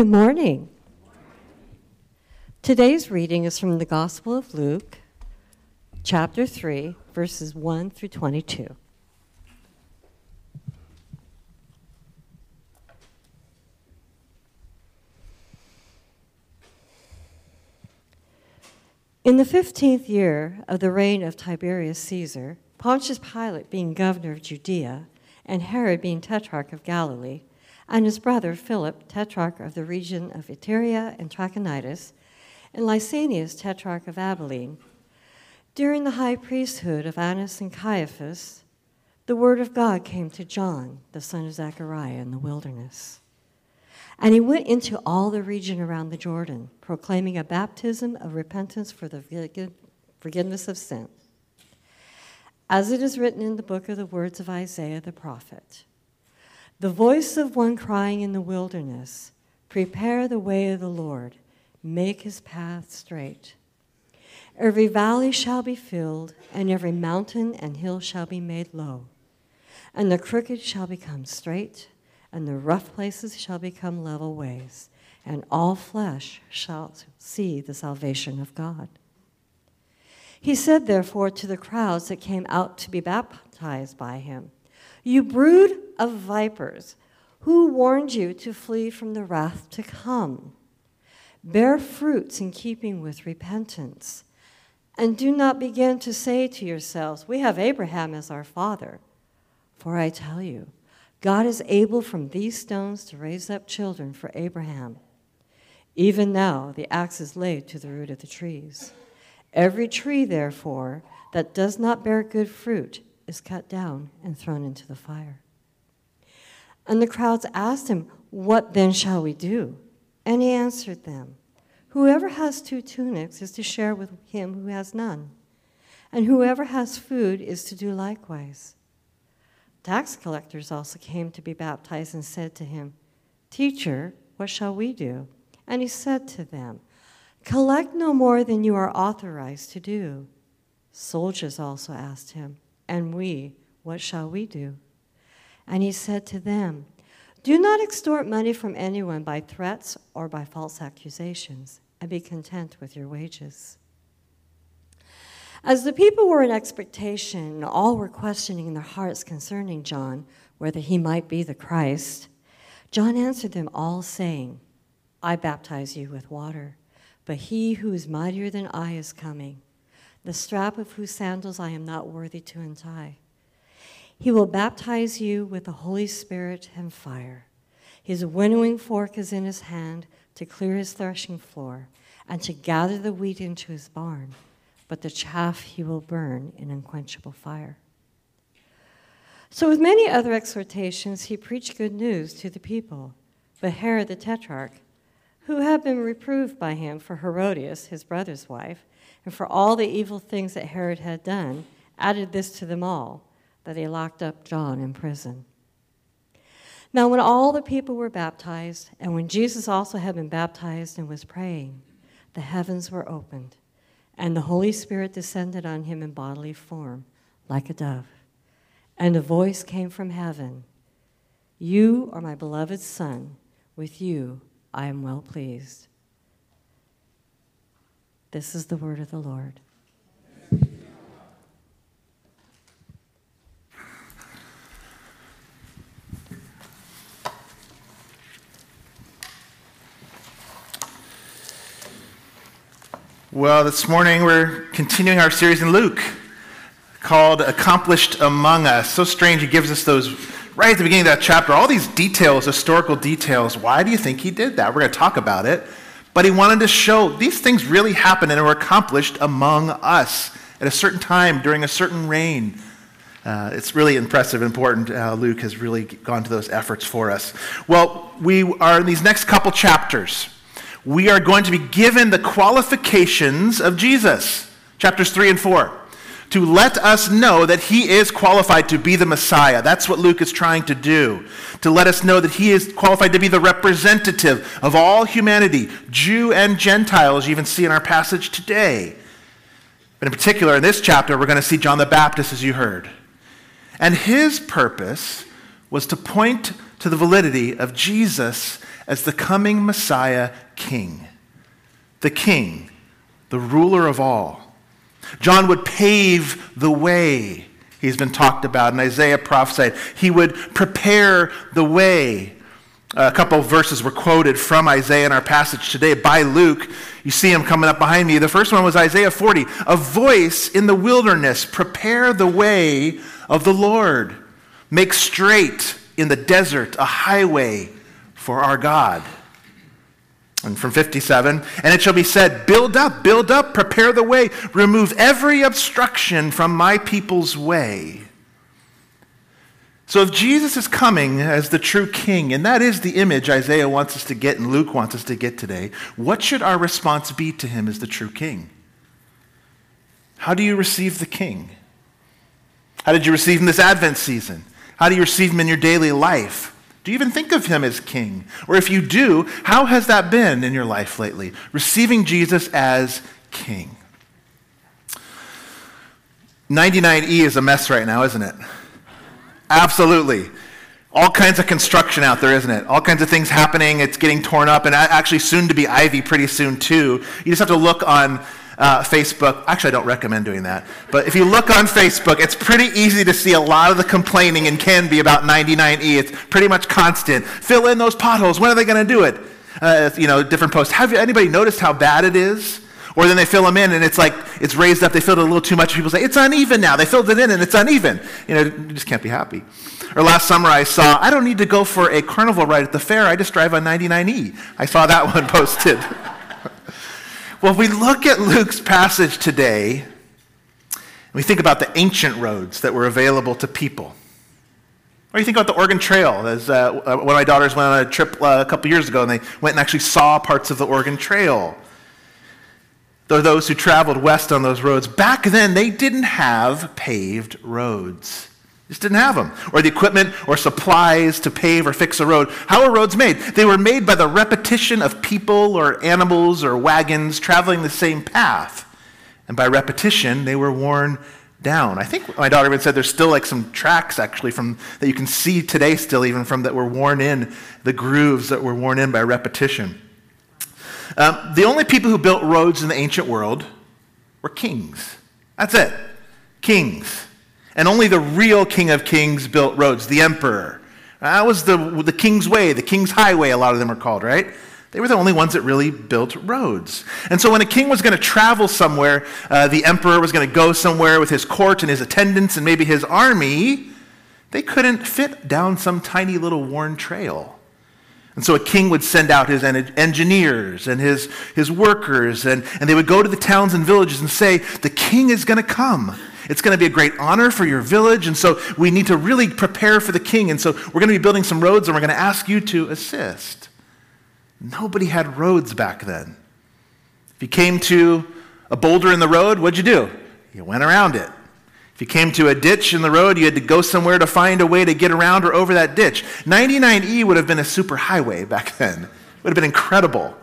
Good morning. Today's reading is from the Gospel of Luke, chapter 3, verses 1 through 22. In the fifteenth year of the reign of Tiberius Caesar, Pontius Pilate being governor of Judea, and Herod being tetrarch of Galilee, and his brother Philip, tetrarch of the region of Iturea and Trachonitis, and Lysanias, tetrarch of Abilene, during the high priesthood of Annas and Caiaphas, the word of God came to John, the son of Zechariah, in the wilderness. And he went into all the region around the Jordan, proclaiming a baptism of repentance for the forgiveness of sin. As it is written in the book of the words of Isaiah the prophet The voice of one crying in the wilderness, Prepare the way of the Lord, make his path straight. Every valley shall be filled, and every mountain and hill shall be made low, and the crooked shall become straight and the rough places shall become level ways, and all flesh shall see the salvation of God. He said, therefore, to the crowds that came out to be baptized by him, You brood of vipers, who warned you to flee from the wrath to come? Bear fruits in keeping with repentance. And do not begin to say to yourselves, We have Abraham as our father. For I tell you, God is able from these stones to raise up children for Abraham. Even now, the axe is laid to the root of the trees. Every tree, therefore, that does not bear good fruit is cut down and thrown into the fire. And the crowds asked him, What then shall we do? And he answered them, Whoever has two tunics is to share with him who has none, and whoever has food is to do likewise. Tax collectors also came to be baptized and said to him, Teacher, what shall we do? And he said to them, Collect no more than you are authorized to do. Soldiers also asked him, And we, what shall we do? And he said to them, Do not extort money from anyone by threats or by false accusations, and be content with your wages. As the people were in expectation, all were questioning in their hearts concerning John whether he might be the Christ. John answered them all, saying, I baptize you with water, but he who is mightier than I is coming, the strap of whose sandals I am not worthy to untie. He will baptize you with the Holy Spirit and fire. His winnowing fork is in his hand to clear his threshing floor and to gather the wheat into his barn but the chaff he will burn in unquenchable fire. So, with many other exhortations, he preached good news to the people. But Herod the Tetrarch, who had been reproved by him for Herodias, his brother's wife, and for all the evil things that Herod had done, added this to them all that he locked up John in prison. Now, when all the people were baptized, and when Jesus also had been baptized and was praying, the heavens were opened and the Holy Spirit descended on him in bodily form, like a dove. And a voice came from heaven You are my beloved Son, with you I am well pleased. This is the word of the Lord. Well, this morning we're continuing our series in Luke called Accomplished Among Us. So strange, he gives us those right at the beginning of that chapter, all these details, historical details. Why do you think he did that? We're going to talk about it. But he wanted to show these things really happened and were accomplished among us at a certain time during a certain reign. Uh, it's really impressive important. Uh, Luke has really gone to those efforts for us. Well, we are in these next couple chapters we are going to be given the qualifications of Jesus, chapters 3 and 4, to let us know that he is qualified to be the Messiah. That's what Luke is trying to do, to let us know that he is qualified to be the representative of all humanity, Jew and Gentile, as you even see in our passage today. But in particular, in this chapter, we're going to see John the Baptist, as you heard. And his purpose was to point to the validity of Jesus as the coming Messiah King. The King, the ruler of all. John would pave the way, he's been talked about, and Isaiah prophesied. He would prepare the way. A couple of verses were quoted from Isaiah in our passage today by Luke. You see him coming up behind me. The first one was Isaiah 40 A voice in the wilderness, prepare the way of the Lord. Make straight in the desert a highway for our God. And from 57, and it shall be said, Build up, build up, prepare the way, remove every obstruction from my people's way. So if Jesus is coming as the true king, and that is the image Isaiah wants us to get and Luke wants us to get today, what should our response be to him as the true king? How do you receive the king? How did you receive him this Advent season? How do you receive him in your daily life? Do you even think of him as king? Or if you do, how has that been in your life lately? Receiving Jesus as king. 99E is a mess right now, isn't it? Absolutely. All kinds of construction out there, isn't it? All kinds of things happening. It's getting torn up, and actually soon to be Ivy pretty soon, too. You just have to look on uh, Facebook. Actually, I don't recommend doing that. But if you look on Facebook, it's pretty easy to see a lot of the complaining and can be about 99E. It's pretty much constant. Fill in those potholes. When are they going to do it? Uh, you know, different posts. Have you, anybody noticed how bad it is? Or then they fill them in and it's like it's raised up. They filled it a little too much. People say it's uneven now. They filled it in and it's uneven. You know, you just can't be happy. Or last summer I saw I don't need to go for a carnival ride at the fair. I just drive on 99E. I saw that one posted. Well, if we look at Luke's passage today, and we think about the ancient roads that were available to people. Or you think about the Oregon Trail. As uh, one of my daughters went on a trip uh, a couple years ago, and they went and actually saw parts of the Oregon Trail. There are those who traveled west on those roads. Back then, they didn't have paved roads. Just didn't have them. Or the equipment or supplies to pave or fix a road. How are roads made? They were made by the repetition of people or animals or wagons traveling the same path. And by repetition, they were worn down. I think my daughter even said there's still like some tracks actually from that you can see today still even from that were worn in, the grooves that were worn in by repetition. Um, the only people who built roads in the ancient world were kings. That's it. Kings. And only the real King of Kings built roads, the emperor. That was the, the king's way, the king's highway, a lot of them are called, right? They were the only ones that really built roads. And so when a king was going to travel somewhere, uh, the emperor was going to go somewhere with his court and his attendants and maybe his army, they couldn't fit down some tiny little worn trail. And so a king would send out his engineers and his, his workers, and, and they would go to the towns and villages and say, The king is going to come. It's going to be a great honor for your village. And so we need to really prepare for the king. And so we're going to be building some roads and we're going to ask you to assist. Nobody had roads back then. If you came to a boulder in the road, what'd you do? You went around it. If you came to a ditch in the road, you had to go somewhere to find a way to get around or over that ditch. 99E would have been a super highway back then. It would have been incredible.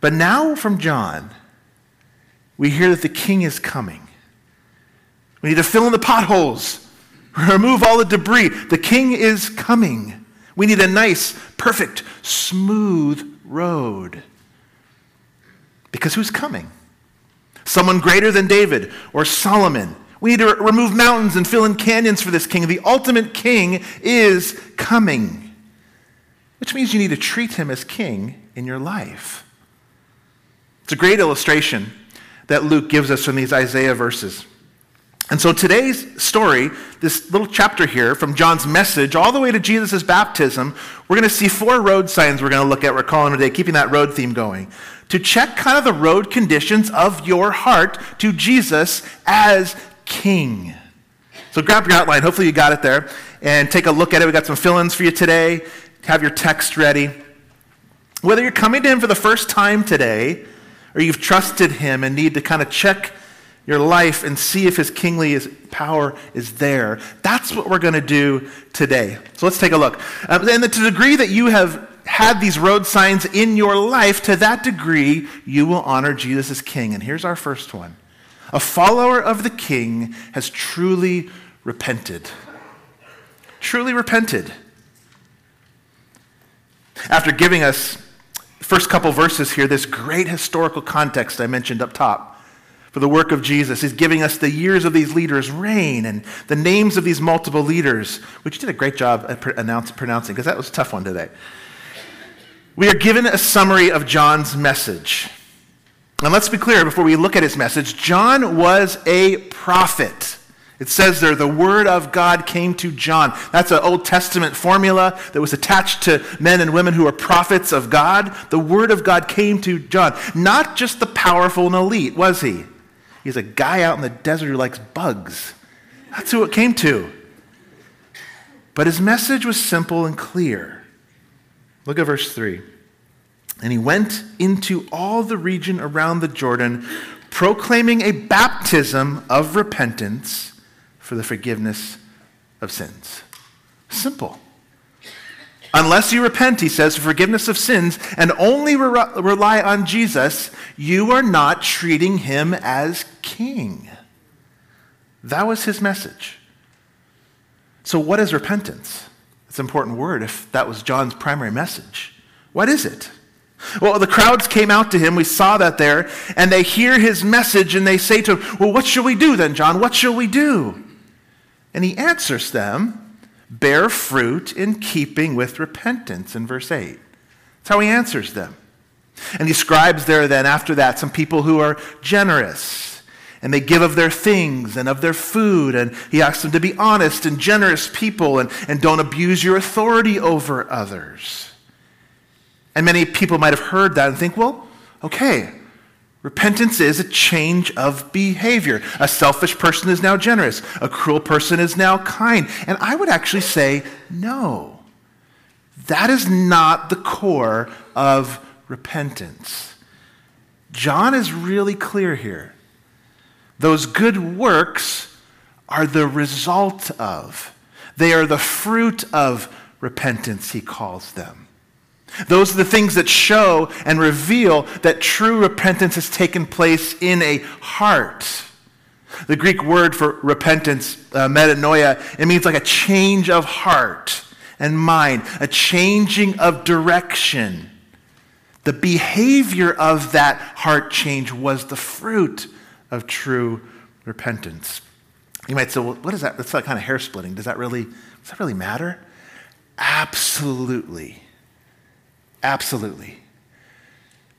But now from John, we hear that the king is coming. We need to fill in the potholes, remove all the debris. The king is coming. We need a nice, perfect, smooth road. Because who's coming? Someone greater than David or Solomon. We need to remove mountains and fill in canyons for this king. The ultimate king is coming, which means you need to treat him as king in your life. It's a great illustration that Luke gives us from these Isaiah verses. And so today's story, this little chapter here from John's message all the way to Jesus' baptism, we're going to see four road signs we're going to look at. We're calling today, keeping that road theme going. To check kind of the road conditions of your heart to Jesus as King. So grab your outline. Hopefully you got it there. And take a look at it. We got some fill ins for you today. Have your text ready. Whether you're coming to Him for the first time today, or you've trusted Him and need to kind of check your life and see if his kingly power is there. That's what we're going to do today. So let's take a look. Um, and to the degree that you have had these road signs in your life, to that degree, you will honor Jesus as king. And here's our first one A follower of the king has truly repented. truly repented. After giving us first couple verses here, this great historical context I mentioned up top for the work of Jesus, he's giving us the years of these leaders' reign and the names of these multiple leaders, which you did a great job at pronouncing because that was a tough one today. We are given a summary of John's message. And let's be clear before we look at his message John was a prophet. It says there, the word of God came to John. That's an Old Testament formula that was attached to men and women who are prophets of God. The word of God came to John. Not just the powerful and elite, was he? He's a guy out in the desert who likes bugs. That's who it came to. But his message was simple and clear. Look at verse 3. And he went into all the region around the Jordan, proclaiming a baptism of repentance for the forgiveness of sins. Simple. Unless you repent, he says, for forgiveness of sins and only re- rely on Jesus, you are not treating him as king. That was his message. So, what is repentance? It's an important word if that was John's primary message. What is it? Well, the crowds came out to him. We saw that there. And they hear his message and they say to him, Well, what shall we do then, John? What shall we do? And he answers them, bear fruit in keeping with repentance, in verse 8. That's how he answers them. And he describes there then, after that, some people who are generous. And they give of their things and of their food. And he asks them to be honest and generous people and, and don't abuse your authority over others. And many people might have heard that and think, well, okay, Repentance is a change of behavior. A selfish person is now generous. A cruel person is now kind. And I would actually say, no. That is not the core of repentance. John is really clear here. Those good works are the result of, they are the fruit of repentance, he calls them. Those are the things that show and reveal that true repentance has taken place in a heart. The Greek word for repentance, uh, metanoia, it means like a change of heart and mind, a changing of direction. The behavior of that heart change was the fruit of true repentance. You might say, well, what is that? That's like kind of hair splitting. Does that really, does that really matter? Absolutely. Absolutely.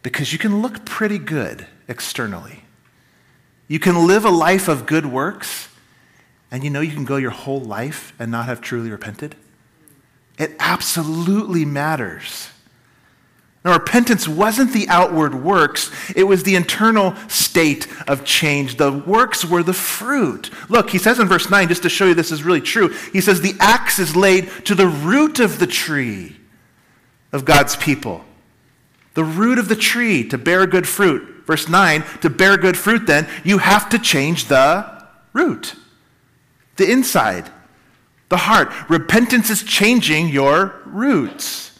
Because you can look pretty good externally. You can live a life of good works, and you know you can go your whole life and not have truly repented. It absolutely matters. Now, repentance wasn't the outward works, it was the internal state of change. The works were the fruit. Look, he says in verse 9, just to show you this is really true, he says, The axe is laid to the root of the tree of God's people. The root of the tree to bear good fruit. Verse 9, to bear good fruit, then, you have to change the root, the inside, the heart. Repentance is changing your roots.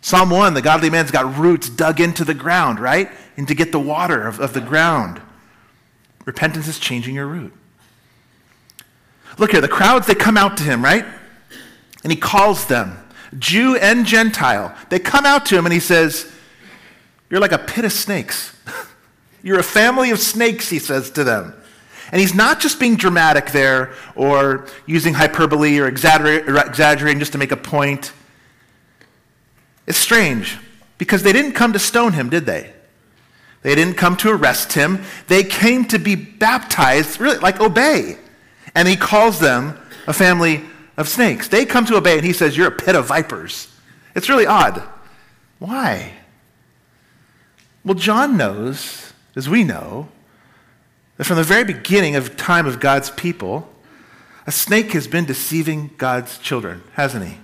Psalm 1, the godly man's got roots dug into the ground, right? And to get the water of, of the ground. Repentance is changing your root. Look here, the crowds, they come out to him, right? And he calls them. Jew and Gentile. They come out to him and he says, You're like a pit of snakes. You're a family of snakes, he says to them. And he's not just being dramatic there or using hyperbole or exaggerating just to make a point. It's strange because they didn't come to stone him, did they? They didn't come to arrest him. They came to be baptized, really, like obey. And he calls them a family of snakes. They come to obey, and he says, You're a pit of vipers. It's really odd. Why? Well, John knows, as we know, that from the very beginning of time of God's people, a snake has been deceiving God's children, hasn't he?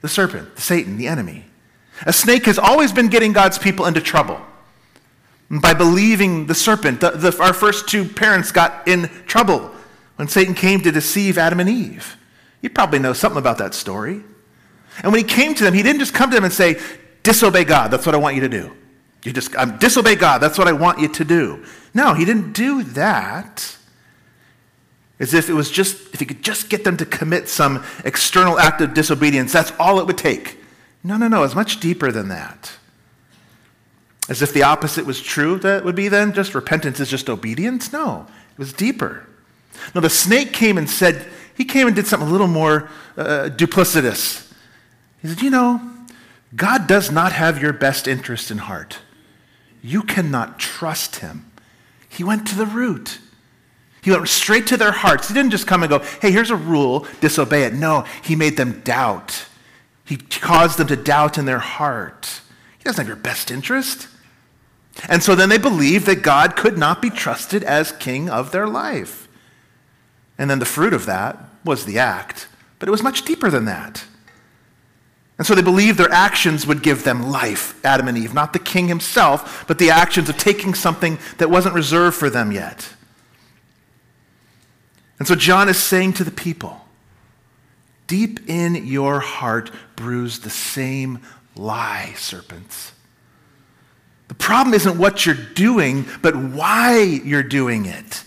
The serpent, the Satan, the enemy. A snake has always been getting God's people into trouble. By believing the serpent, the, the, our first two parents got in trouble when Satan came to deceive Adam and Eve. You probably know something about that story. And when he came to them, he didn't just come to them and say, Disobey God, that's what I want you to do. You just disobey God, that's what I want you to do. No, he didn't do that. As if it was just, if he could just get them to commit some external act of disobedience, that's all it would take. No, no, no, it's much deeper than that. As if the opposite was true, that would be then just repentance is just obedience? No, it was deeper. No, the snake came and said, he came and did something a little more uh, duplicitous. He said, You know, God does not have your best interest in heart. You cannot trust him. He went to the root. He went straight to their hearts. He didn't just come and go, hey, here's a rule, disobey it. No, he made them doubt. He caused them to doubt in their heart. He doesn't have your best interest. And so then they believed that God could not be trusted as king of their life. And then the fruit of that was the act, but it was much deeper than that. And so they believed their actions would give them life, Adam and Eve, not the king himself, but the actions of taking something that wasn't reserved for them yet. And so John is saying to the people, deep in your heart brews the same lie, serpents. The problem isn't what you're doing, but why you're doing it.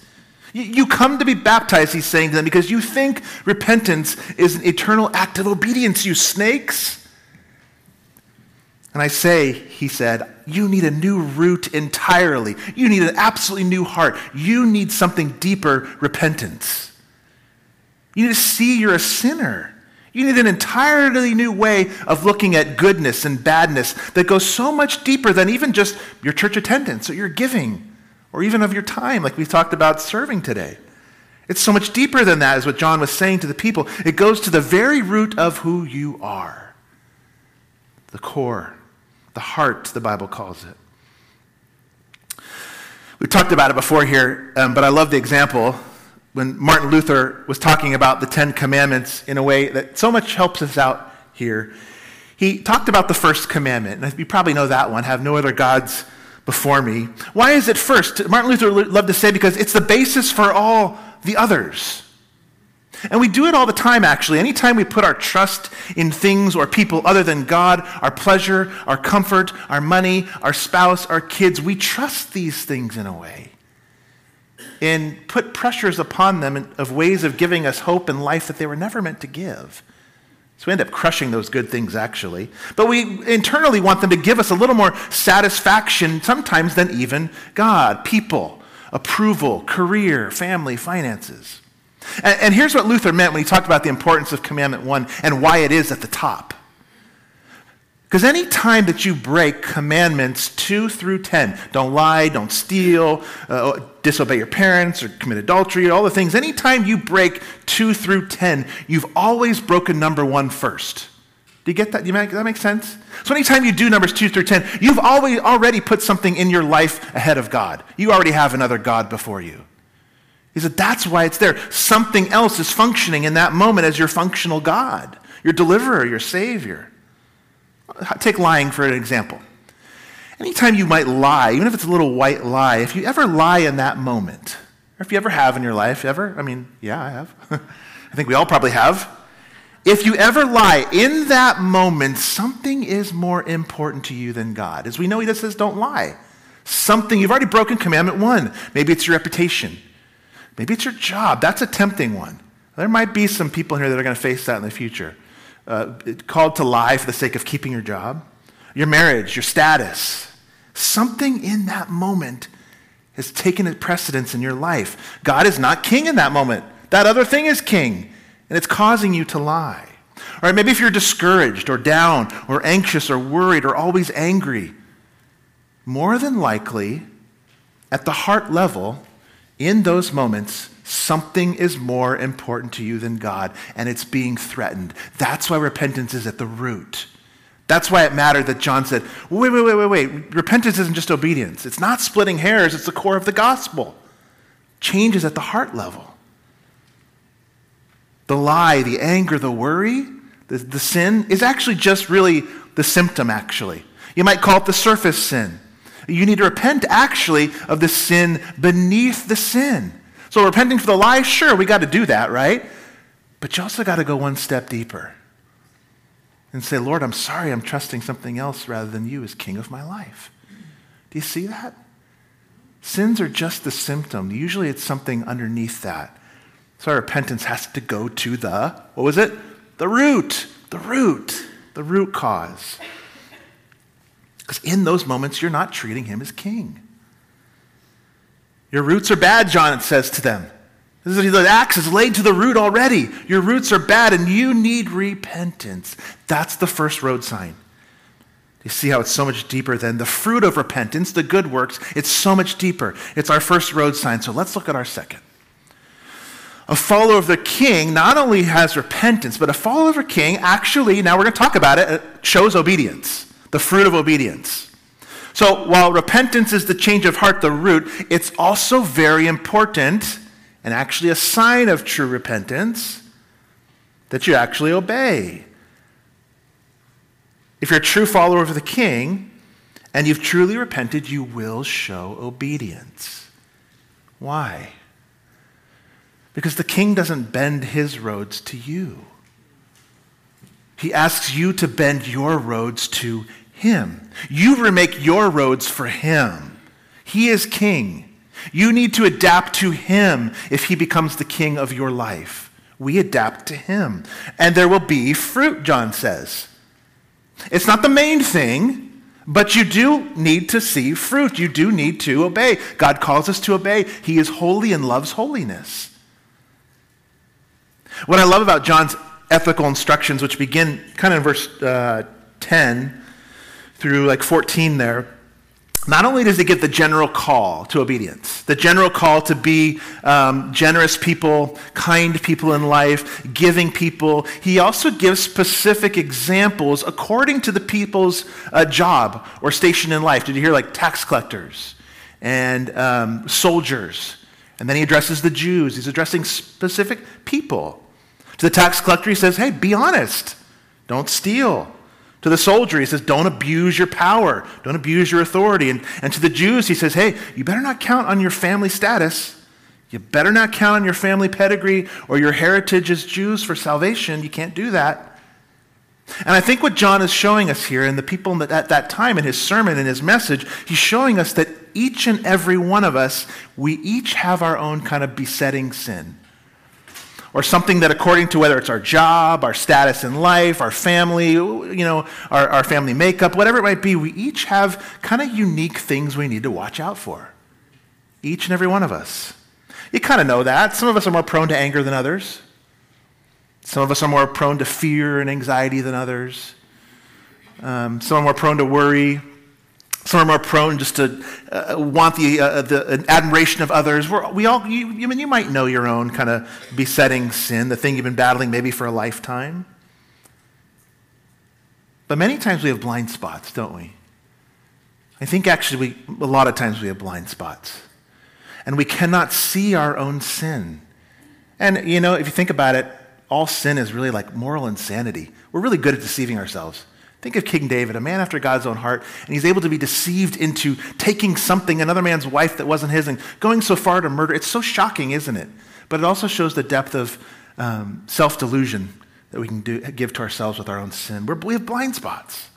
You come to be baptized, he's saying to them, because you think repentance is an eternal act of obedience, you snakes. And I say, he said, you need a new root entirely. You need an absolutely new heart. You need something deeper repentance. You need to see you're a sinner. You need an entirely new way of looking at goodness and badness that goes so much deeper than even just your church attendance or your giving or even of your time, like we talked about serving today. It's so much deeper than that, is what John was saying to the people. It goes to the very root of who you are the core, the heart, the Bible calls it. We've talked about it before here, um, but I love the example when Martin Luther was talking about the Ten Commandments in a way that so much helps us out here. He talked about the first commandment, and you probably know that one have no other gods before me. Why is it first? Martin Luther loved to say because it's the basis for all the others. And we do it all the time, actually. Anytime we put our trust in things or people other than God, our pleasure, our comfort, our money, our spouse, our kids, we trust these things in a way and put pressures upon them of ways of giving us hope and life that they were never meant to give. So we end up crushing those good things, actually. But we internally want them to give us a little more satisfaction, sometimes than even God, people, approval, career, family, finances. And, and here's what Luther meant when he talked about the importance of Commandment 1 and why it is at the top. Because any time that you break commandments 2 through 10, don't lie, don't steal, uh, disobey your parents, or commit adultery, all the things, anytime you break 2 through 10, you've always broken number one first. Do you get that? Do you make, that make sense? So anytime you do numbers 2 through 10, you've always already put something in your life ahead of God. You already have another God before you. He said, that's why it's there. Something else is functioning in that moment as your functional God, your deliverer, your savior. Take lying for an example. Anytime you might lie, even if it's a little white lie, if you ever lie in that moment, or if you ever have in your life, ever, I mean, yeah, I have. I think we all probably have. If you ever lie in that moment, something is more important to you than God. As we know, He just says, don't lie. Something, you've already broken commandment one. Maybe it's your reputation. Maybe it's your job. That's a tempting one. There might be some people here that are going to face that in the future uh, called to lie for the sake of keeping your job, your marriage, your status. Something in that moment has taken precedence in your life. God is not king in that moment. That other thing is king, and it's causing you to lie. All right, maybe if you're discouraged or down or anxious or worried or always angry, more than likely, at the heart level, in those moments, Something is more important to you than God, and it's being threatened. That's why repentance is at the root. That's why it mattered that John said, wait, wait, wait, wait, wait. Repentance isn't just obedience. It's not splitting hairs, it's the core of the gospel. Change is at the heart level. The lie, the anger, the worry, the, the sin is actually just really the symptom, actually. You might call it the surface sin. You need to repent, actually, of the sin beneath the sin. So repenting for the lie, sure, we got to do that, right? But you also got to go one step deeper and say, Lord, I'm sorry, I'm trusting something else rather than you as king of my life. Do you see that? Sins are just the symptom. Usually it's something underneath that. So our repentance has to go to the, what was it? The root, the root, the root cause. Because in those moments, you're not treating him as king. Your roots are bad, John it says to them. The axe is laid to the root already. Your roots are bad and you need repentance. That's the first road sign. You see how it's so much deeper than the fruit of repentance, the good works. It's so much deeper. It's our first road sign. So let's look at our second. A follower of the king not only has repentance, but a follower of a king actually, now we're going to talk about it, shows obedience, the fruit of obedience. So while repentance is the change of heart, the root, it's also very important and actually a sign of true repentance that you actually obey. If you're a true follower of the king and you've truly repented, you will show obedience. Why? Because the king doesn't bend his roads to you. He asks you to bend your roads to him. You remake your roads for him. He is king. You need to adapt to him if he becomes the king of your life. We adapt to him. And there will be fruit, John says. It's not the main thing, but you do need to see fruit. You do need to obey. God calls us to obey. He is holy and loves holiness. What I love about John's ethical instructions, which begin kind of in verse uh, 10 through like 14 there, not only does he give the general call to obedience, the general call to be um, generous people, kind people in life, giving people, he also gives specific examples according to the people's uh, job or station in life. Did you hear like tax collectors and um, soldiers? And then he addresses the Jews. He's addressing specific people. To the tax collector, he says, hey, be honest, don't steal. To the soldier, he says, don't abuse your power, don't abuse your authority. And, and to the Jews, he says, hey, you better not count on your family status. You better not count on your family pedigree or your heritage as Jews for salvation. You can't do that. And I think what John is showing us here, and the people at that time in his sermon and his message, he's showing us that each and every one of us, we each have our own kind of besetting sin or something that according to whether it's our job, our status in life, our family, you know, our, our family makeup, whatever it might be, we each have kind of unique things we need to watch out for. Each and every one of us. You kind of know that. Some of us are more prone to anger than others. Some of us are more prone to fear and anxiety than others. Um, some are more prone to worry. Some are more prone just to uh, want the, uh, the admiration of others. We're, we all, you, I mean, you might know your own kind of besetting sin, the thing you've been battling maybe for a lifetime. But many times we have blind spots, don't we? I think actually we, a lot of times we have blind spots. And we cannot see our own sin. And, you know, if you think about it, all sin is really like moral insanity. We're really good at deceiving ourselves. Think of King David, a man after God's own heart, and he's able to be deceived into taking something, another man's wife that wasn't his, and going so far to murder. It's so shocking, isn't it? But it also shows the depth of um, self delusion that we can do, give to ourselves with our own sin. We're, we have blind spots.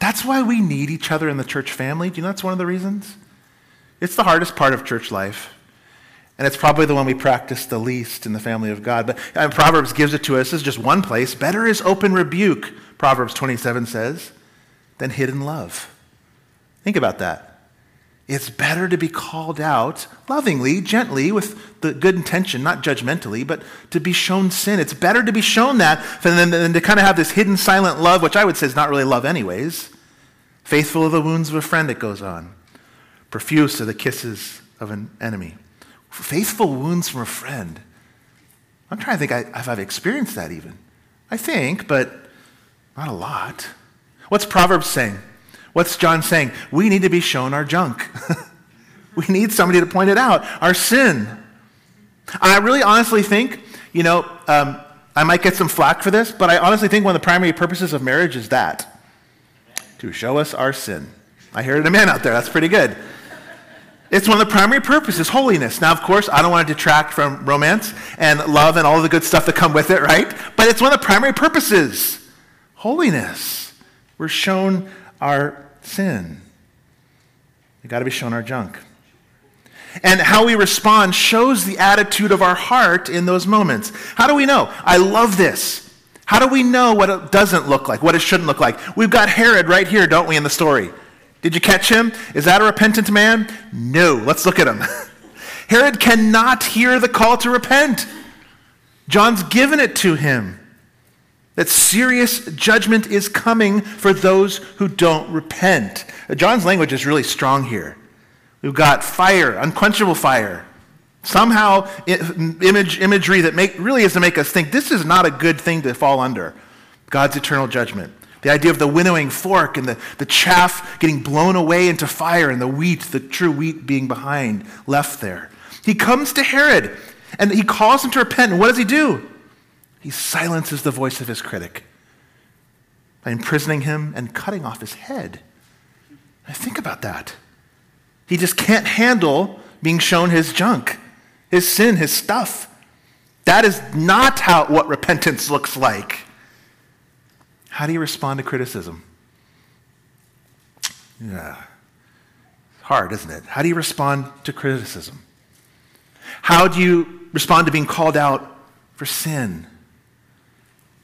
That's why we need each other in the church family. Do you know that's one of the reasons? It's the hardest part of church life. And it's probably the one we practice the least in the family of God. But uh, Proverbs gives it to us as just one place. Better is open rebuke, Proverbs 27 says, than hidden love. Think about that. It's better to be called out lovingly, gently, with the good intention, not judgmentally, but to be shown sin. It's better to be shown that than, than to kind of have this hidden, silent love, which I would say is not really love, anyways. Faithful of the wounds of a friend, it goes on. Profuse are the kisses of an enemy. Faithful wounds from a friend. I'm trying to think if I've experienced that even. I think, but not a lot. What's Proverbs saying? What's John saying? We need to be shown our junk. we need somebody to point it out, our sin. I really honestly think, you know, um, I might get some flack for this, but I honestly think one of the primary purposes of marriage is that to show us our sin. I hear it a man out there. That's pretty good. It's one of the primary purposes, holiness. Now, of course, I don't want to detract from romance and love and all the good stuff that come with it, right? But it's one of the primary purposes. Holiness. We're shown our sin. We've got to be shown our junk. And how we respond shows the attitude of our heart in those moments. How do we know? I love this. How do we know what it doesn't look like, what it shouldn't look like? We've got Herod right here, don't we, in the story? Did you catch him? Is that a repentant man? No. Let's look at him. Herod cannot hear the call to repent. John's given it to him that serious judgment is coming for those who don't repent. John's language is really strong here. We've got fire, unquenchable fire. Somehow, image, imagery that make, really is to make us think this is not a good thing to fall under God's eternal judgment. The idea of the winnowing fork and the, the chaff getting blown away into fire and the wheat, the true wheat, being behind, left there. He comes to Herod and he calls him to repent. And what does he do? He silences the voice of his critic by imprisoning him and cutting off his head. I think about that. He just can't handle being shown his junk, his sin, his stuff. That is not how what repentance looks like. How do you respond to criticism? Yeah. Hard, isn't it? How do you respond to criticism? How do you respond to being called out for sin?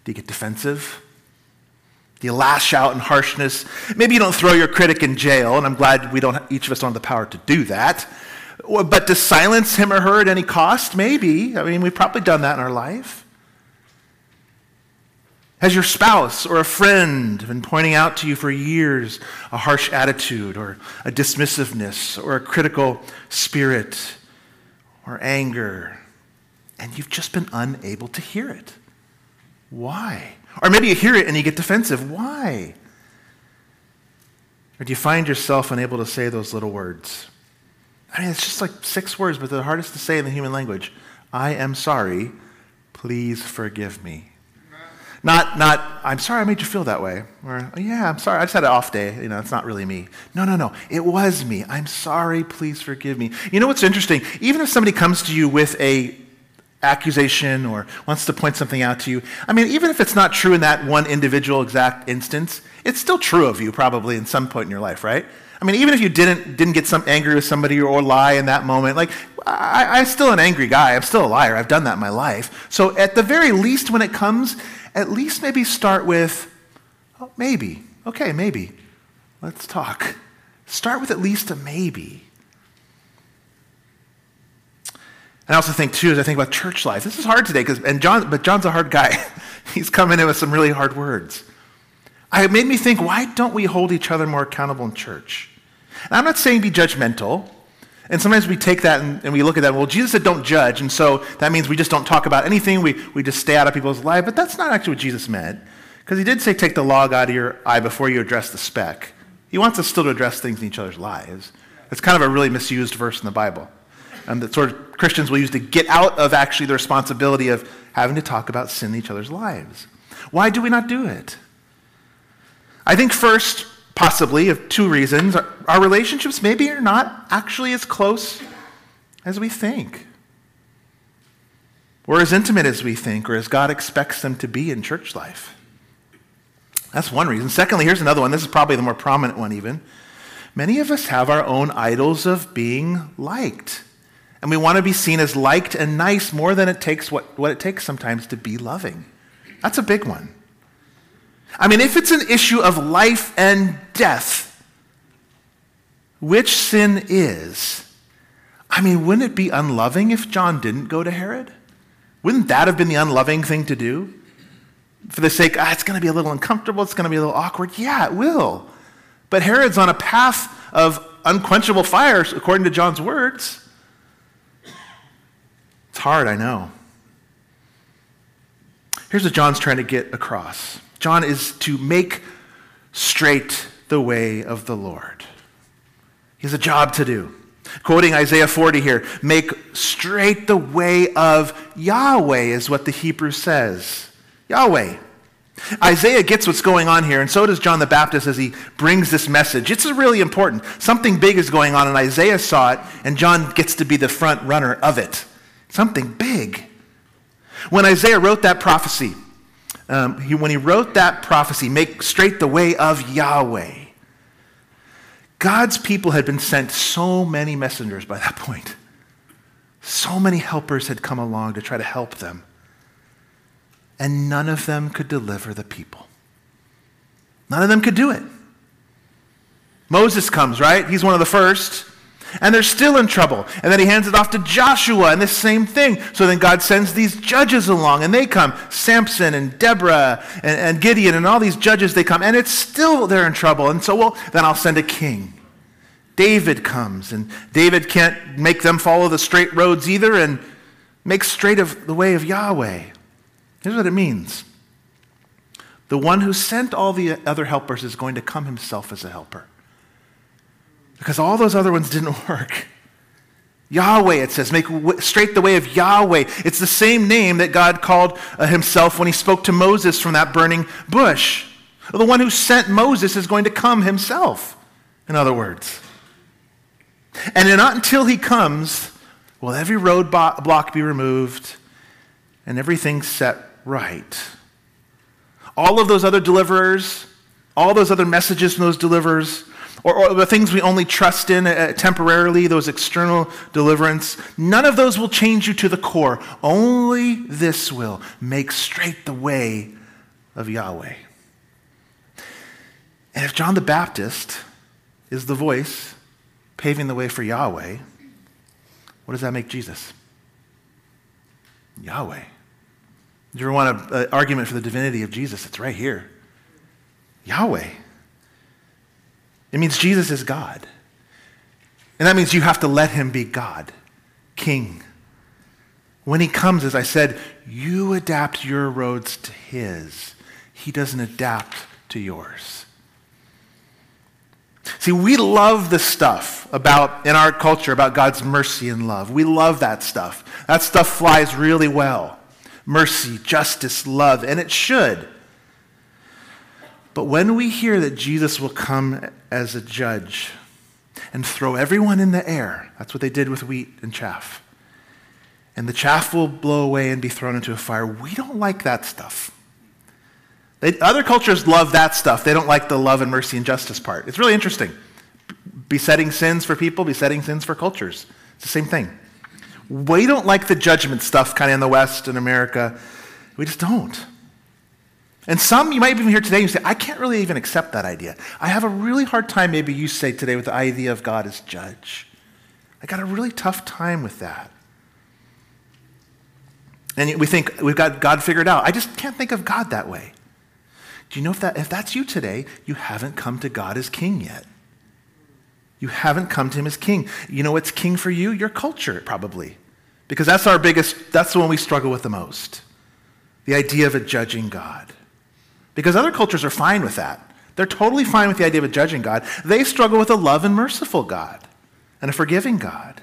Do you get defensive? Do you lash out in harshness? Maybe you don't throw your critic in jail, and I'm glad we don't, each of us don't have the power to do that. But to silence him or her at any cost? Maybe. I mean, we've probably done that in our life. Has your spouse or a friend been pointing out to you for years a harsh attitude or a dismissiveness or a critical spirit or anger, and you've just been unable to hear it? Why? Or maybe you hear it and you get defensive. Why? Or do you find yourself unable to say those little words? I mean, it's just like six words, but the hardest to say in the human language. I am sorry. Please forgive me. Not, not, I'm sorry I made you feel that way. Or, oh, yeah, I'm sorry, I just had an off day. You know, it's not really me. No, no, no. It was me. I'm sorry, please forgive me. You know what's interesting? Even if somebody comes to you with a accusation or wants to point something out to you. I mean, even if it's not true in that one individual exact instance, it's still true of you probably in some point in your life, right? I mean, even if you didn't didn't get some angry with somebody or lie in that moment, like I, I'm still an angry guy. I'm still a liar. I've done that in my life. So at the very least, when it comes, at least maybe start with, oh, maybe. Okay, maybe. Let's talk. Start with at least a maybe. And I also think too, as I think about church life, this is hard today because, and John, but John's a hard guy. He's coming in with some really hard words. I, It made me think, why don't we hold each other more accountable in church? And I'm not saying be judgmental. And sometimes we take that and, and, we look at that, well, Jesus said don't judge, and so that means we just don't talk about anything, we, we just stay out of people's lives. But that's not actually what Jesus meant. Because he did say take the log out of your eye before you address the speck. He wants us still to address things in each other's lives. It's kind of a really misused verse in the Bible um, that sort of Christians will use to get out of actually the responsibility of having to talk about sin in each other's lives. Why do we not do it? I think first, possibly, of two reasons. Our relationships maybe are not actually as close as we think, or as intimate as we think, or as God expects them to be in church life. That's one reason. Secondly, here's another one. This is probably the more prominent one, even. Many of us have our own idols of being liked. And we want to be seen as liked and nice more than it takes what, what it takes sometimes to be loving. That's a big one. I mean, if it's an issue of life and death, which sin is? I mean, wouldn't it be unloving if John didn't go to Herod? Wouldn't that have been the unloving thing to do? For the sake, ah, it's going to be a little uncomfortable, it's going to be a little awkward. Yeah, it will. But Herod's on a path of unquenchable fire, according to John's words. Hard, I know. Here's what John's trying to get across John is to make straight the way of the Lord. He has a job to do. Quoting Isaiah 40 here, make straight the way of Yahweh, is what the Hebrew says. Yahweh. Isaiah gets what's going on here, and so does John the Baptist as he brings this message. It's really important. Something big is going on, and Isaiah saw it, and John gets to be the front runner of it. Something big. When Isaiah wrote that prophecy, um, he, when he wrote that prophecy, make straight the way of Yahweh, God's people had been sent so many messengers by that point. So many helpers had come along to try to help them, and none of them could deliver the people. None of them could do it. Moses comes, right? He's one of the first. And they're still in trouble. And then he hands it off to Joshua, and the same thing. So then God sends these judges along, and they come Samson and Deborah and, and Gideon, and all these judges, they come, and it's still they're in trouble. And so, well, then I'll send a king. David comes, and David can't make them follow the straight roads either and make straight of the way of Yahweh. Here's what it means the one who sent all the other helpers is going to come himself as a helper because all those other ones didn't work. Yahweh, it says, make straight the way of Yahweh. It's the same name that God called uh, himself when he spoke to Moses from that burning bush. The one who sent Moses is going to come himself, in other words. And not until he comes will every roadblock be removed and everything set right. All of those other deliverers, all those other messages from those deliverers, or, or the things we only trust in uh, temporarily, those external deliverance, none of those will change you to the core. Only this will make straight the way of Yahweh. And if John the Baptist is the voice paving the way for Yahweh, what does that make Jesus? Yahweh. Do you ever want an argument for the divinity of Jesus? It's right here. Yahweh. It means Jesus is God. And that means you have to let him be God, King. When he comes, as I said, you adapt your roads to his. He doesn't adapt to yours. See, we love the stuff about, in our culture, about God's mercy and love. We love that stuff. That stuff flies really well. Mercy, justice, love, and it should. But when we hear that Jesus will come as a judge and throw everyone in the air, that's what they did with wheat and chaff, and the chaff will blow away and be thrown into a fire, we don't like that stuff. They, other cultures love that stuff. They don't like the love and mercy and justice part. It's really interesting. Besetting sins for people, besetting sins for cultures. It's the same thing. We don't like the judgment stuff kind of in the West and America. We just don't. And some, you might even hear today, you say, I can't really even accept that idea. I have a really hard time, maybe you say today, with the idea of God as judge. I got a really tough time with that. And we think we've got God figured out. I just can't think of God that way. Do you know if, that, if that's you today, you haven't come to God as king yet? You haven't come to him as king. You know what's king for you? Your culture, probably. Because that's our biggest, that's the one we struggle with the most. The idea of a judging God. Because other cultures are fine with that. They're totally fine with the idea of a judging God. They struggle with a love and merciful God and a forgiving God.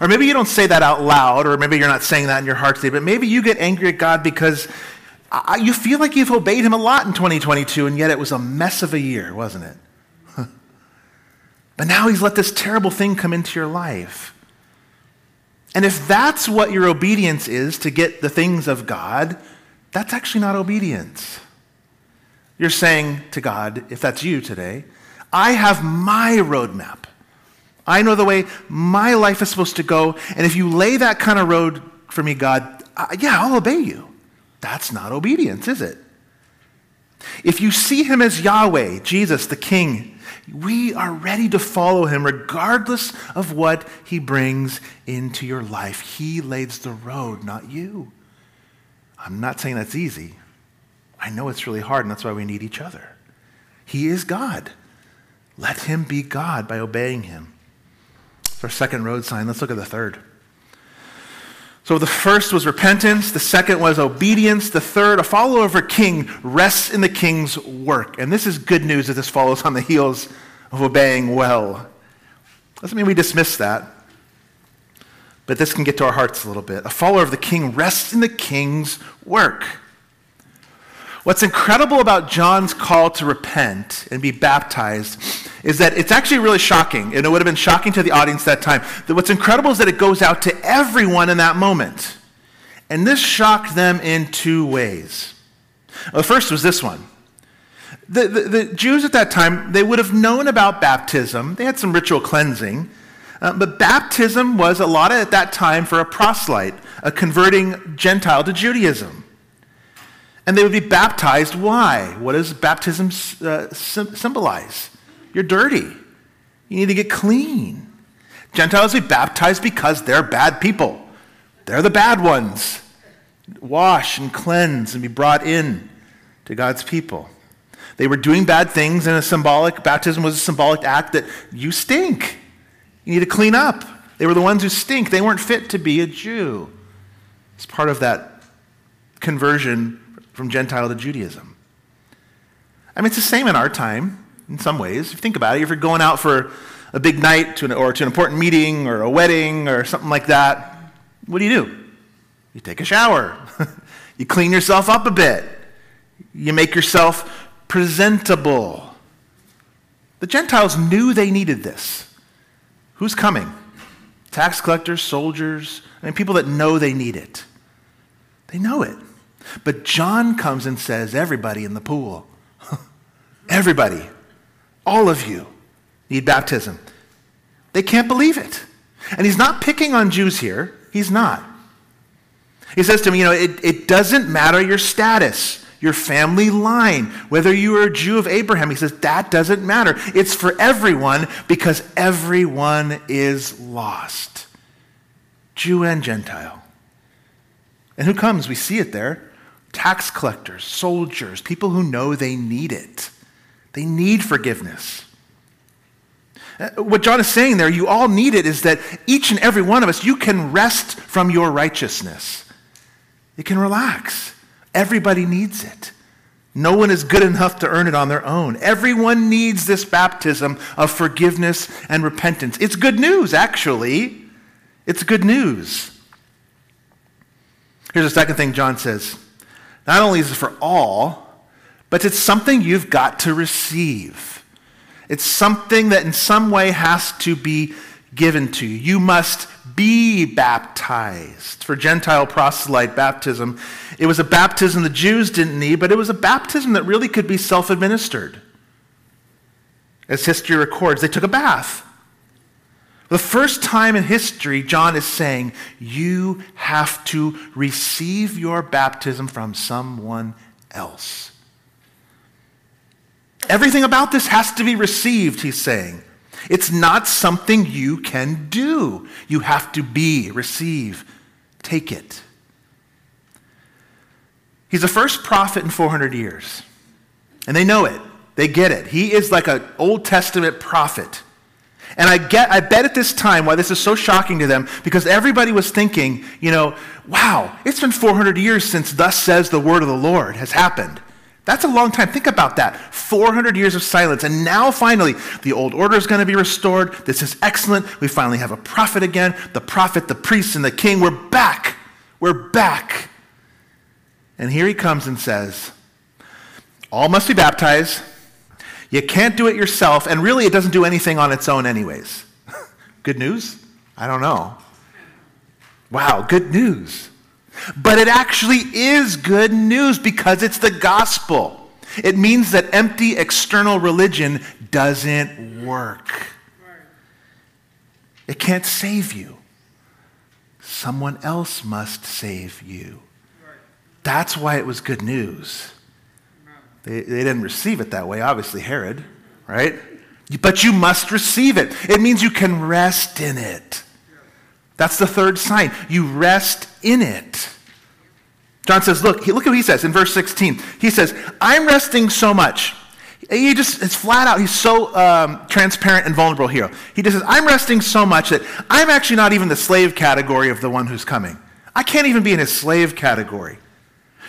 Or maybe you don't say that out loud, or maybe you're not saying that in your heart today, but maybe you get angry at God because you feel like you've obeyed Him a lot in 2022, and yet it was a mess of a year, wasn't it? but now He's let this terrible thing come into your life. And if that's what your obedience is to get the things of God, that's actually not obedience. You're saying to God, if that's you today, I have my roadmap. I know the way my life is supposed to go. And if you lay that kind of road for me, God, uh, yeah, I'll obey you. That's not obedience, is it? If you see him as Yahweh, Jesus, the King, we are ready to follow him regardless of what he brings into your life. He lays the road, not you. I'm not saying that's easy. I know it's really hard, and that's why we need each other. He is God. Let him be God by obeying him. It's our second road sign. Let's look at the third. So the first was repentance, the second was obedience, the third, a follower of a king rests in the king's work. And this is good news that this follows on the heels of obeying well. Doesn't mean we dismiss that, but this can get to our hearts a little bit. A follower of the king rests in the king's work. What's incredible about John's call to repent and be baptized is that it's actually really shocking, and it would have been shocking to the audience at that time. That what's incredible is that it goes out to everyone in that moment. And this shocked them in two ways. The first was this one. The, the, the Jews at that time, they would have known about baptism. They had some ritual cleansing. Uh, but baptism was a lot at that time for a proselyte, a converting Gentile to Judaism. And they would be baptized. Why? What does baptism uh, symbolize? You're dirty. You need to get clean. Gentiles be baptized because they're bad people. They're the bad ones. Wash and cleanse and be brought in to God's people. They were doing bad things, and a symbolic baptism was a symbolic act that you stink. You need to clean up. They were the ones who stink. They weren't fit to be a Jew. It's part of that conversion from Gentile to Judaism. I mean, it's the same in our time in some ways. If you think about it, if you're going out for a big night to an, or to an important meeting or a wedding or something like that, what do you do? You take a shower. you clean yourself up a bit. You make yourself presentable. The Gentiles knew they needed this. Who's coming? Tax collectors, soldiers, I mean, people that know they need it. They know it. But John comes and says, Everybody in the pool, everybody, all of you need baptism. They can't believe it. And he's not picking on Jews here. He's not. He says to me, You know, it, it doesn't matter your status, your family line, whether you are a Jew of Abraham. He says, That doesn't matter. It's for everyone because everyone is lost, Jew and Gentile. And who comes? We see it there tax collectors, soldiers, people who know they need it. They need forgiveness. Uh, what John is saying there, you all need it, is that each and every one of us, you can rest from your righteousness. You can relax. Everybody needs it. No one is good enough to earn it on their own. Everyone needs this baptism of forgiveness and repentance. It's good news, actually. It's good news. Here's the second thing John says not only is it for all, but it's something you've got to receive. It's something that in some way has to be given to you. You must be baptized. For Gentile proselyte baptism, it was a baptism the Jews didn't need, but it was a baptism that really could be self administered. As history records, they took a bath. The first time in history, John is saying, you have to receive your baptism from someone else. Everything about this has to be received, he's saying. It's not something you can do. You have to be, receive, take it. He's the first prophet in 400 years. And they know it. They get it. He is like an Old Testament prophet. And I, get, I bet at this time why this is so shocking to them, because everybody was thinking, you know, wow, it's been 400 years since thus says the word of the Lord has happened. That's a long time. Think about that. 400 years of silence. And now finally, the old order is going to be restored. This is excellent. We finally have a prophet again. The prophet, the priest, and the king. We're back. We're back. And here he comes and says, All must be baptized you can't do it yourself, and really it doesn't do anything on its own, anyways. good news? I don't know. Wow, good news. But it actually is good news because it's the gospel. It means that empty external religion doesn't work. It can't save you. Someone else must save you. That's why it was good news. They, they didn't receive it that way, obviously, Herod, right? But you must receive it. It means you can rest in it. That's the third sign. You rest in it. John says, look, look what he says in verse 16. He says, I'm resting so much. He just, it's flat out. He's so um, transparent and vulnerable here. He just says, I'm resting so much that I'm actually not even the slave category of the one who's coming. I can't even be in his slave category.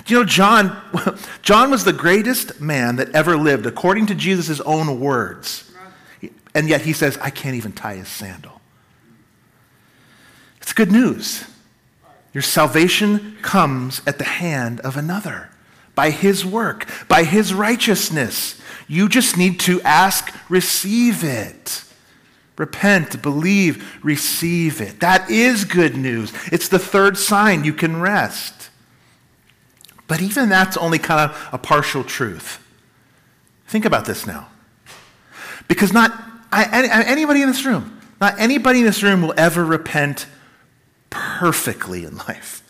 Do you know John? John was the greatest man that ever lived, according to Jesus' own words. And yet he says, I can't even tie his sandal. It's good news. Your salvation comes at the hand of another by his work, by his righteousness. You just need to ask, receive it. Repent, believe, receive it. That is good news. It's the third sign you can rest. But even that's only kind of a partial truth. Think about this now. Because not I, anybody in this room, Not anybody in this room will ever repent perfectly in life.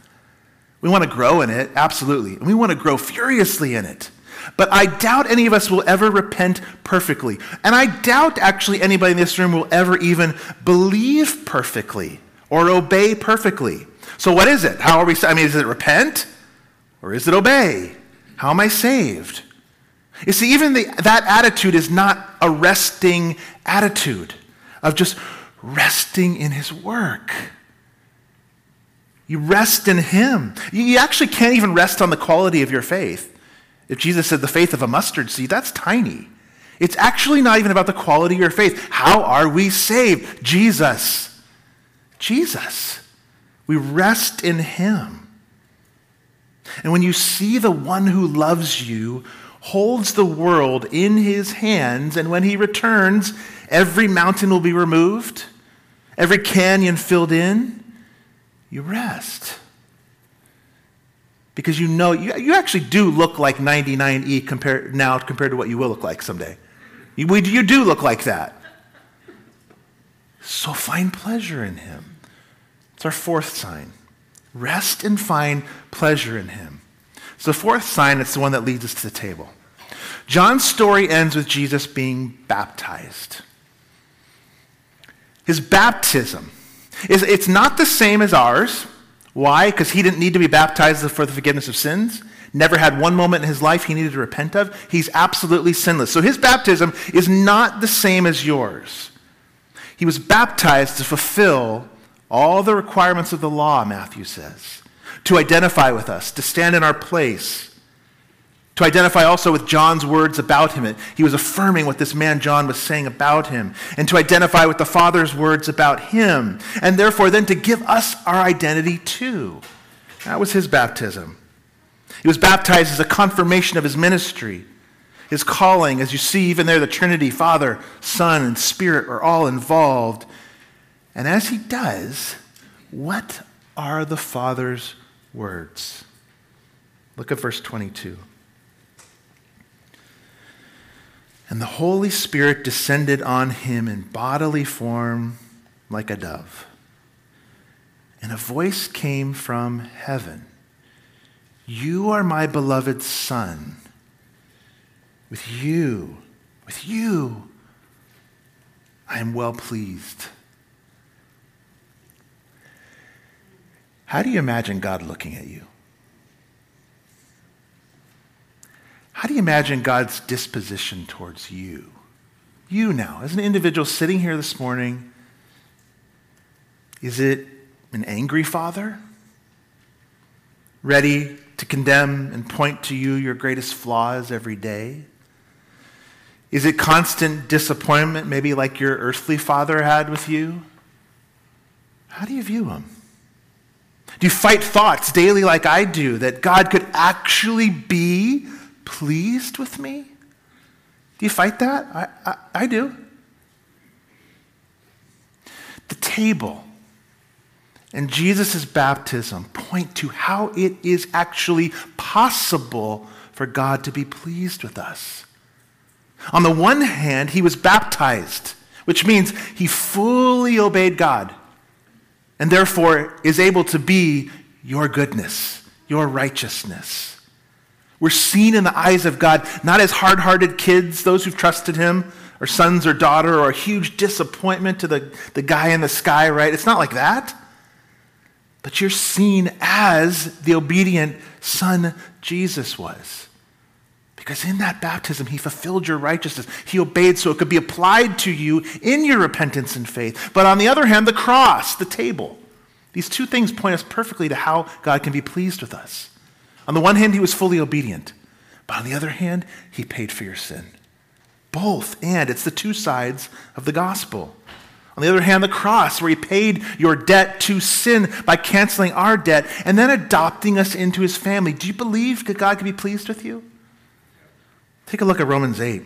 We want to grow in it, absolutely. And we want to grow furiously in it. But I doubt any of us will ever repent perfectly. And I doubt actually anybody in this room will ever even believe perfectly or obey perfectly. So, what is it? How are we? I mean, is it repent or is it obey? How am I saved? You see, even the, that attitude is not a resting attitude of just resting in His work. You rest in Him. You actually can't even rest on the quality of your faith. If Jesus said the faith of a mustard seed, that's tiny. It's actually not even about the quality of your faith. How are we saved? Jesus. Jesus. We rest in Him. And when you see the one who loves you holds the world in his hands, and when he returns, every mountain will be removed, every canyon filled in, you rest. Because you know, you, you actually do look like 99E compared, now compared to what you will look like someday. You, you do look like that. So find pleasure in Him. It's our fourth sign. Rest and find pleasure in Him. It's the fourth sign, it's the one that leads us to the table. John's story ends with Jesus being baptized. His baptism is it's not the same as ours. Why? Because he didn't need to be baptized for the forgiveness of sins. Never had one moment in his life he needed to repent of. He's absolutely sinless. So his baptism is not the same as yours. He was baptized to fulfill all the requirements of the law, Matthew says, to identify with us, to stand in our place to identify also with John's words about him. He was affirming what this man John was saying about him, and to identify with the Father's words about him, and therefore then to give us our identity too. That was his baptism. He was baptized as a confirmation of his ministry, his calling. As you see, even there, the Trinity, Father, Son, and Spirit are all involved. And as he does, what are the Father's words? Look at verse 22. And the Holy Spirit descended on him in bodily form like a dove. And a voice came from heaven You are my beloved Son. With you, with you, I am well pleased. How do you imagine God looking at you? How do you imagine God's disposition towards you? You now, as an individual sitting here this morning, is it an angry father? Ready to condemn and point to you your greatest flaws every day? Is it constant disappointment, maybe like your earthly father had with you? How do you view him? Do you fight thoughts daily like I do that God could actually be pleased with me? Do you fight that? I, I, I do. The table and Jesus' baptism point to how it is actually possible for God to be pleased with us. On the one hand, he was baptized, which means he fully obeyed God and therefore is able to be your goodness, your righteousness. We're seen in the eyes of God not as hard hearted kids, those who've trusted Him, or sons or daughter, or a huge disappointment to the, the guy in the sky, right? It's not like that. But you're seen as the obedient Son Jesus was. Because in that baptism, He fulfilled your righteousness. He obeyed so it could be applied to you in your repentance and faith. But on the other hand, the cross, the table, these two things point us perfectly to how God can be pleased with us. On the one hand, he was fully obedient, but on the other hand, he paid for your sin. Both, and it's the two sides of the gospel. On the other hand, the cross, where he paid your debt to sin by canceling our debt and then adopting us into his family. Do you believe that God can be pleased with you? Take a look at Romans 8.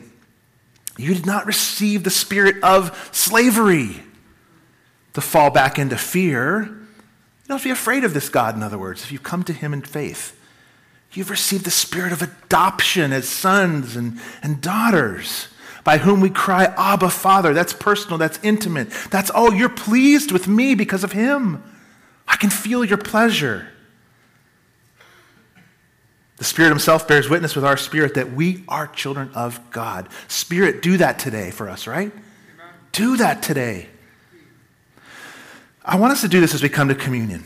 You did not receive the spirit of slavery to fall back into fear. You don't have to be afraid of this God, in other words, if you come to him in faith. You've received the spirit of adoption as sons and, and daughters, by whom we cry, Abba, Father. That's personal, that's intimate. That's, oh, you're pleased with me because of him. I can feel your pleasure. The Spirit Himself bears witness with our spirit that we are children of God. Spirit, do that today for us, right? Amen. Do that today. I want us to do this as we come to communion.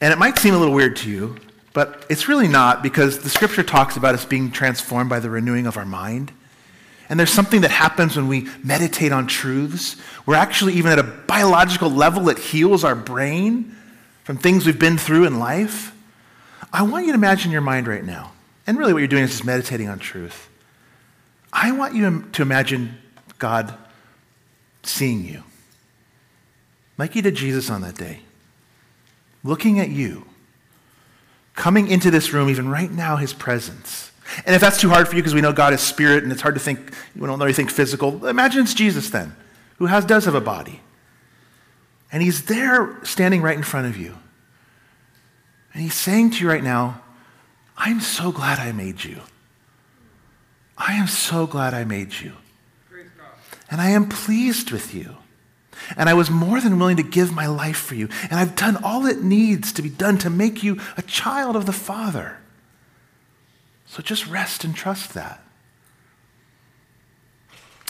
And it might seem a little weird to you, but it's really not because the scripture talks about us being transformed by the renewing of our mind. And there's something that happens when we meditate on truths. We're actually even at a biological level that heals our brain from things we've been through in life. I want you to imagine your mind right now. And really, what you're doing is just meditating on truth. I want you to imagine God seeing you, like He did Jesus on that day, looking at you, coming into this room, even right now, His presence. And if that's too hard for you because we know God is spirit and it's hard to think, we don't know anything physical, imagine it's Jesus then, who has, does have a body. And He's there standing right in front of you. And he's saying to you right now, I'm so glad I made you. I am so glad I made you. And I am pleased with you. And I was more than willing to give my life for you. And I've done all it needs to be done to make you a child of the Father. So just rest and trust that.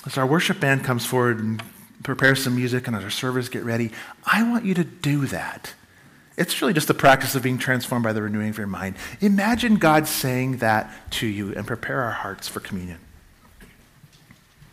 As our worship band comes forward and prepares some music and as our servers get ready, I want you to do that. It's really just the practice of being transformed by the renewing of your mind. Imagine God saying that to you and prepare our hearts for communion.